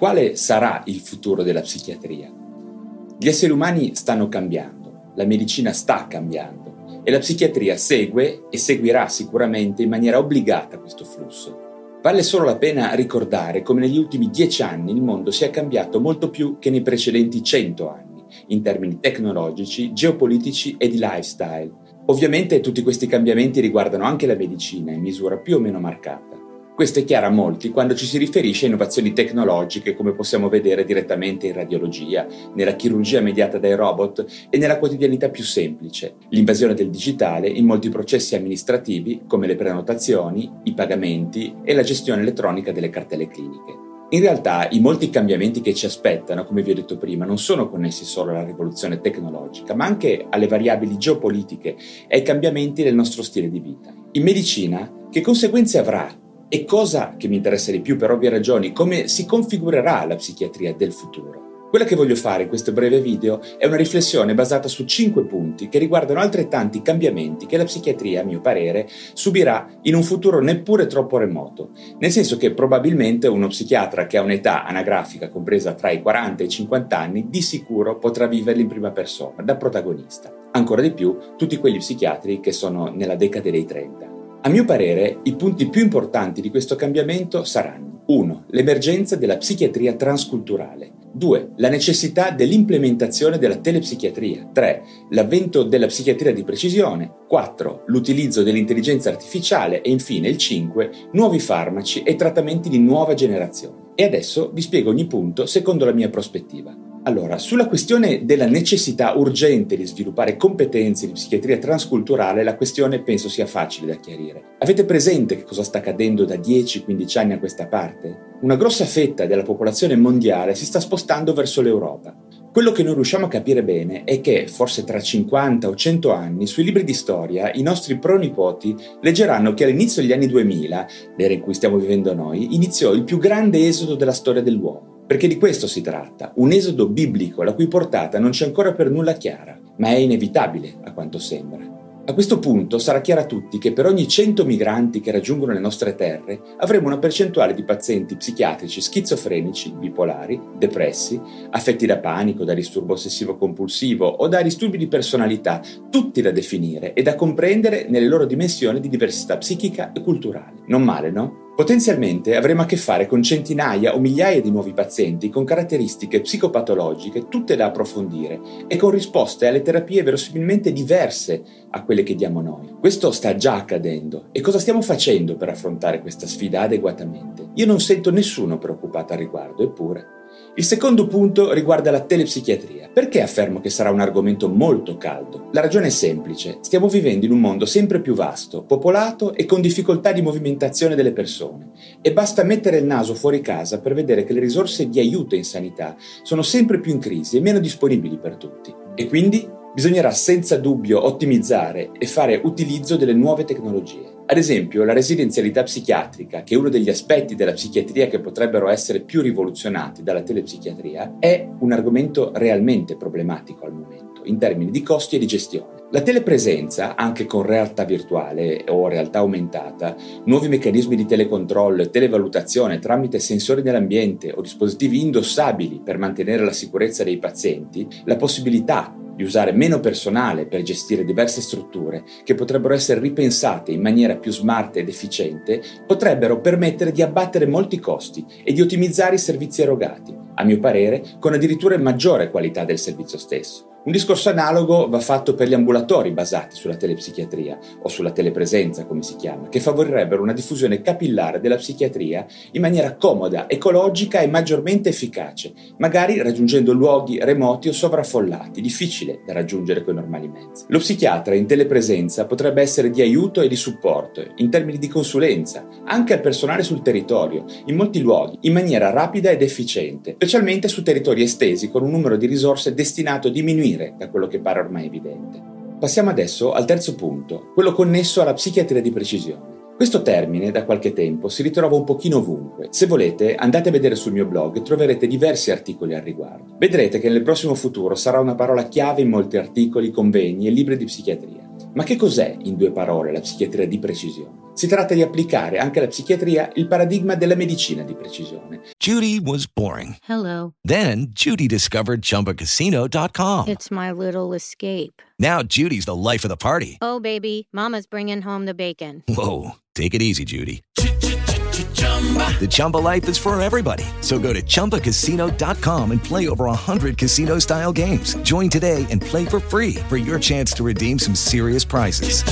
Quale sarà il futuro della psichiatria? Gli esseri umani stanno cambiando, la medicina sta cambiando e la psichiatria segue e seguirà sicuramente in maniera obbligata questo flusso. Vale solo la pena ricordare come negli ultimi dieci anni il mondo sia cambiato molto più che nei precedenti cento anni, in termini tecnologici, geopolitici e di lifestyle. Ovviamente tutti questi cambiamenti riguardano anche la medicina in misura più o meno marcata. Questo è chiaro a molti quando ci si riferisce a innovazioni tecnologiche come possiamo vedere direttamente in radiologia, nella chirurgia mediata dai robot e nella quotidianità più semplice, l'invasione del digitale in molti processi amministrativi come le prenotazioni, i pagamenti e la gestione elettronica delle cartelle cliniche. In realtà i molti cambiamenti che ci aspettano, come vi ho detto prima, non sono connessi solo alla rivoluzione tecnologica, ma anche alle variabili geopolitiche e ai cambiamenti del nostro stile di vita. In medicina, che conseguenze avrà e cosa che mi interessa di più per ovvie ragioni, come si configurerà la psichiatria del futuro. Quella che voglio fare in questo breve video è una riflessione basata su cinque punti che riguardano altrettanti cambiamenti che la psichiatria, a mio parere, subirà in un futuro neppure troppo remoto, nel senso che probabilmente uno psichiatra che ha un'età anagrafica compresa tra i 40 e i 50 anni di sicuro potrà viverli in prima persona, da protagonista. Ancora di più tutti quegli psichiatri che sono nella decade dei 30. A mio parere, i punti più importanti di questo cambiamento saranno 1. L'emergenza della psichiatria transculturale 2. La necessità dell'implementazione della telepsichiatria 3. L'avvento della psichiatria di precisione 4. L'utilizzo dell'intelligenza artificiale e infine il 5. Nuovi farmaci e trattamenti di nuova generazione. E adesso vi spiego ogni punto secondo la mia prospettiva. Allora, sulla questione della necessità urgente di sviluppare competenze di psichiatria transculturale, la questione penso sia facile da chiarire. Avete presente che cosa sta accadendo da 10-15 anni a questa parte? Una grossa fetta della popolazione mondiale si sta spostando verso l'Europa. Quello che non riusciamo a capire bene è che, forse tra 50 o 100 anni, sui libri di storia i nostri pronipoti leggeranno che all'inizio degli anni 2000, l'era in cui stiamo vivendo noi, iniziò il più grande esodo della storia dell'uomo. Perché di questo si tratta, un esodo biblico la cui portata non c'è ancora per nulla chiara, ma è inevitabile a quanto sembra. A questo punto sarà chiaro a tutti che per ogni 100 migranti che raggiungono le nostre terre avremo una percentuale di pazienti psichiatrici schizofrenici, bipolari, depressi, affetti da panico, da disturbo ossessivo compulsivo o da disturbi di personalità, tutti da definire e da comprendere nelle loro dimensioni di diversità psichica e culturale. Non male, no? Potenzialmente avremo a che fare con centinaia o migliaia di nuovi pazienti con caratteristiche psicopatologiche tutte da approfondire e con risposte alle terapie verosimilmente diverse a quelle che diamo noi. Questo sta già accadendo e cosa stiamo facendo per affrontare questa sfida adeguatamente? Io non sento nessuno preoccupato al riguardo, eppure. Il secondo punto riguarda la telepsichiatria. Perché affermo che sarà un argomento molto caldo? La ragione è semplice. Stiamo vivendo in un mondo sempre più vasto, popolato e con difficoltà di movimentazione delle persone. E basta mettere il naso fuori casa per vedere che le risorse di aiuto in sanità sono sempre più in crisi e meno disponibili per tutti. E quindi bisognerà senza dubbio ottimizzare e fare utilizzo delle nuove tecnologie. Ad esempio, la residenzialità psichiatrica, che è uno degli aspetti della psichiatria che potrebbero essere più rivoluzionati dalla telepsichiatria, è un argomento realmente problematico al momento, in termini di costi e di gestione. La telepresenza, anche con realtà virtuale o realtà aumentata, nuovi meccanismi di telecontrollo e televalutazione tramite sensori nell'ambiente o dispositivi indossabili per mantenere la sicurezza dei pazienti, la possibilità di usare meno personale per gestire diverse strutture che potrebbero essere ripensate in maniera più smart ed efficiente, potrebbero permettere di abbattere molti costi e di ottimizzare i servizi erogati, a mio parere con addirittura maggiore qualità del servizio stesso. Un discorso analogo va fatto per gli ambulatori basati sulla telepsichiatria o sulla telepresenza, come si chiama, che favorirebbero una diffusione capillare della psichiatria in maniera comoda, ecologica e maggiormente efficace, magari raggiungendo luoghi remoti o sovraffollati, difficile da raggiungere con i normali mezzi. Lo psichiatra in telepresenza potrebbe essere di aiuto e di supporto, in termini di consulenza, anche al personale sul territorio, in molti luoghi, in maniera rapida ed efficiente, specialmente su territori estesi con un numero di risorse destinato a diminuire finire da quello che pare ormai evidente. Passiamo adesso al terzo punto, quello connesso alla psichiatria di precisione. Questo termine da qualche tempo si ritrova un pochino ovunque. Se volete andate a vedere sul mio blog e troverete diversi articoli al riguardo. Vedrete che nel prossimo futuro sarà una parola chiave in molti articoli, convegni e libri di psichiatria. Ma che cos'è, in due parole, la psichiatria di precisione? Si tratta di applicare anche alla psichiatria il paradigma della medicina di precisione. Judy was boring. Hello. Then Judy discovered ChumbaCasino.com. It's my little escape. Now Judy's the life of the party. Oh, baby, Mama's bringing home the bacon. Whoa, take it easy, Judy. The Chumba life is for everybody. So go to ChumbaCasino.com and play over 100 casino style games. Join today and play for free for your chance to redeem some serious prizes.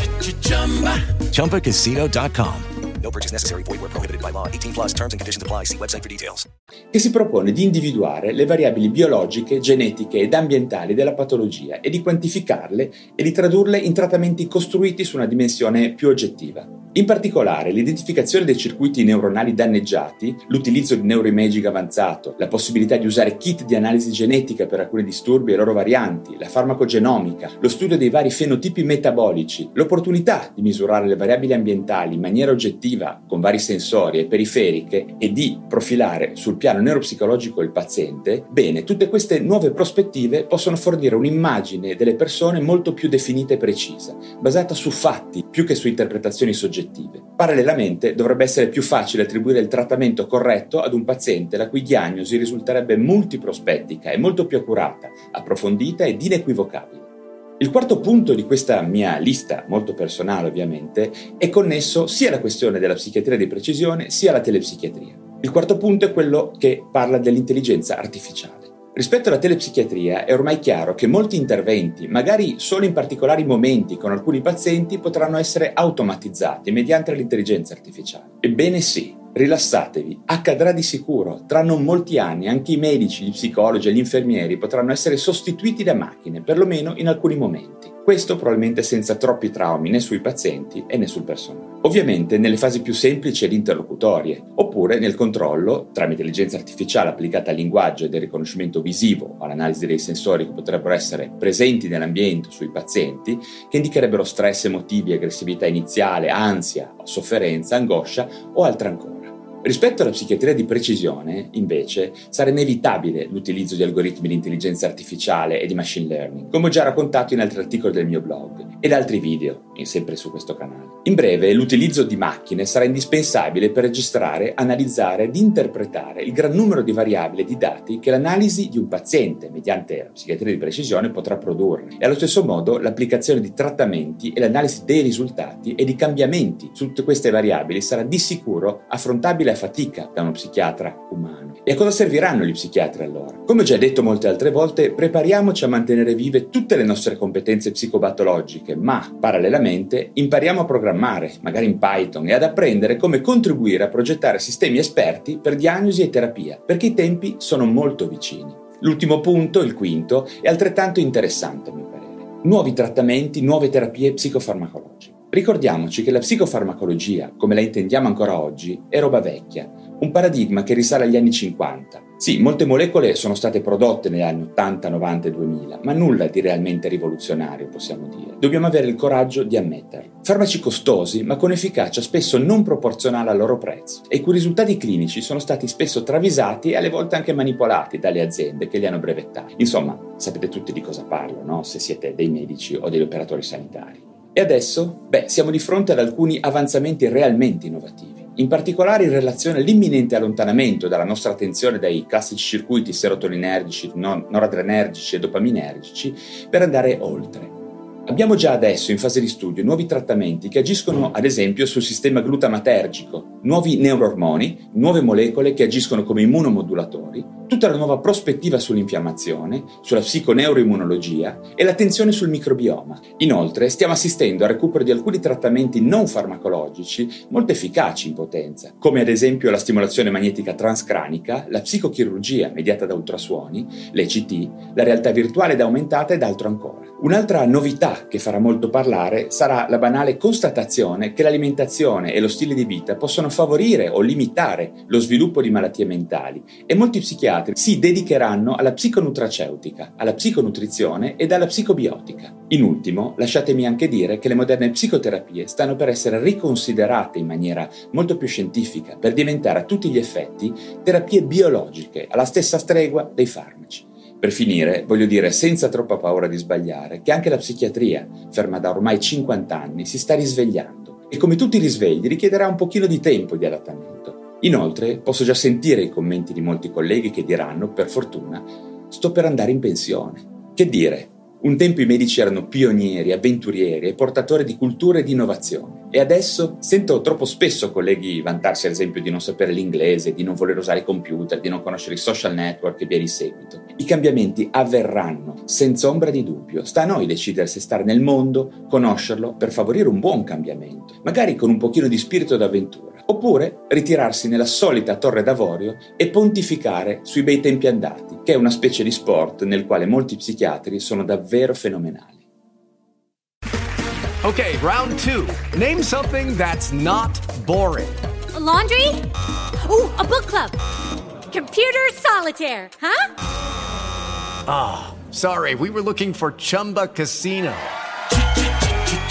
ChumbaCasino.com. No purchase necessary. Void where prohibited by law. 18 plus terms and conditions apply. See website for details. Che si propone di individuare le variabili biologiche, genetiche ed ambientali della patologia e di quantificarle e di tradurle in trattamenti costruiti su una dimensione più oggettiva. In particolare, l'identificazione dei circuiti neuronali danneggiati, l'utilizzo di neuroimaging avanzato, la possibilità di usare kit di analisi genetica per alcuni disturbi e loro varianti, la farmacogenomica, lo studio dei vari fenotipi metabolici, l'opportunità di misurare le variabili ambientali in maniera oggettiva con vari sensori e periferiche e di profilare sul piano neuropsicologico il paziente, bene, tutte queste nuove prospettive possono fornire un'immagine delle persone molto più definita e precisa, basata su fatti più che su interpretazioni soggettive oggettive. Parallelamente dovrebbe essere più facile attribuire il trattamento corretto ad un paziente la cui diagnosi risulterebbe multiprospettica e molto più accurata, approfondita ed inequivocabile. Il quarto punto di questa mia lista, molto personale ovviamente, è connesso sia alla questione della psichiatria di precisione sia alla telepsichiatria. Il quarto punto è quello che parla dell'intelligenza artificiale. Rispetto alla telepsichiatria è ormai chiaro che molti interventi, magari solo in particolari momenti con alcuni pazienti, potranno essere automatizzati mediante l'intelligenza artificiale. Ebbene sì, rilassatevi, accadrà di sicuro. Tra non molti anni anche i medici, gli psicologi e gli infermieri potranno essere sostituiti da macchine, perlomeno in alcuni momenti. Questo probabilmente senza troppi traumi né sui pazienti né sul personale. Ovviamente nelle fasi più semplici ed interlocutorie, oppure nel controllo, tramite intelligenza artificiale applicata al linguaggio e del riconoscimento visivo o all'analisi dei sensori che potrebbero essere presenti nell'ambiente sui pazienti, che indicherebbero stress emotivi, aggressività iniziale, ansia, sofferenza, angoscia o altro ancora. Rispetto alla psichiatria di precisione, invece, sarà inevitabile l'utilizzo di algoritmi di intelligenza artificiale e di machine learning, come ho già raccontato in altri articoli del mio blog ed altri video, sempre su questo canale. In breve, l'utilizzo di macchine sarà indispensabile per registrare, analizzare ed interpretare il gran numero di variabili e di dati che l'analisi di un paziente mediante la psichiatria di precisione potrà produrre e allo stesso modo l'applicazione di trattamenti e l'analisi dei risultati e di cambiamenti su tutte queste variabili sarà di sicuro affrontabile a fatica da uno psichiatra umano. E a cosa serviranno gli psichiatri allora? Come ho già detto molte altre volte, prepariamoci a mantenere vive tutte le nostre competenze psicopatologiche, ma parallelamente impariamo a programmare, magari in Python, e ad apprendere come contribuire a progettare sistemi esperti per diagnosi e terapia, perché i tempi sono molto vicini. L'ultimo punto, il quinto, è altrettanto interessante a mio parere. Nuovi trattamenti, nuove terapie psicofarmacologiche. Ricordiamoci che la psicofarmacologia, come la intendiamo ancora oggi, è roba vecchia, un paradigma che risale agli anni 50. Sì, molte molecole sono state prodotte negli anni 80, 90 e 2000, ma nulla di realmente rivoluzionario, possiamo dire. Dobbiamo avere il coraggio di ammetterlo. Farmaci costosi, ma con efficacia spesso non proporzionale al loro prezzo, e i cui risultati clinici sono stati spesso travisati e alle volte anche manipolati dalle aziende che li hanno brevettati. Insomma, sapete tutti di cosa parlo, no? Se siete dei medici o degli operatori sanitari. E adesso? Beh, siamo di fronte ad alcuni avanzamenti realmente innovativi, in particolare in relazione all'imminente allontanamento dalla nostra attenzione dai classici circuiti serotoninergici, noradrenergici e dopaminergici per andare oltre. Abbiamo già adesso in fase di studio nuovi trattamenti che agiscono ad esempio sul sistema glutamatergico, nuovi neuroormoni, nuove molecole che agiscono come immunomodulatori, tutta la nuova prospettiva sull'infiammazione, sulla psiconeuroimmunologia e l'attenzione sul microbioma. Inoltre stiamo assistendo al recupero di alcuni trattamenti non farmacologici molto efficaci in potenza, come ad esempio la stimolazione magnetica transcranica, la psicochirurgia mediata da ultrasuoni, l'ECT, la realtà virtuale ed aumentata ed altro ancora. Un'altra novità che farà molto parlare sarà la banale constatazione che l'alimentazione e lo stile di vita possono favorire o limitare lo sviluppo di malattie mentali e molti psichiatri si dedicheranno alla psiconutraceutica, alla psiconutrizione ed alla psicobiotica. In ultimo, lasciatemi anche dire che le moderne psicoterapie stanno per essere riconsiderate in maniera molto più scientifica per diventare a tutti gli effetti terapie biologiche alla stessa stregua dei farmaci. Per finire, voglio dire senza troppa paura di sbagliare che anche la psichiatria, ferma da ormai 50 anni, si sta risvegliando e come tutti i risvegli richiederà un pochino di tempo di adattamento. Inoltre, posso già sentire i commenti di molti colleghi che diranno, per fortuna, sto per andare in pensione. Che dire, un tempo i medici erano pionieri, avventurieri e portatori di cultura e di innovazione. E adesso sento troppo spesso colleghi vantarsi, ad esempio, di non sapere l'inglese, di non voler usare i computer, di non conoscere i social network e via di seguito. I cambiamenti avverranno, senza ombra di dubbio. Sta a noi decidere se stare nel mondo, conoscerlo, per favorire un buon cambiamento, magari con un pochino di spirito d'avventura oppure ritirarsi nella solita torre d'avorio e pontificare sui bei tempi andati, che è una specie di sport nel quale molti psichiatri sono davvero fenomenali. Ok, round 2. Name something that's not boring. A laundry? Ooh, a book club. Computer solitaire, huh? Ah, oh, sorry, we were looking for Chumba Casino.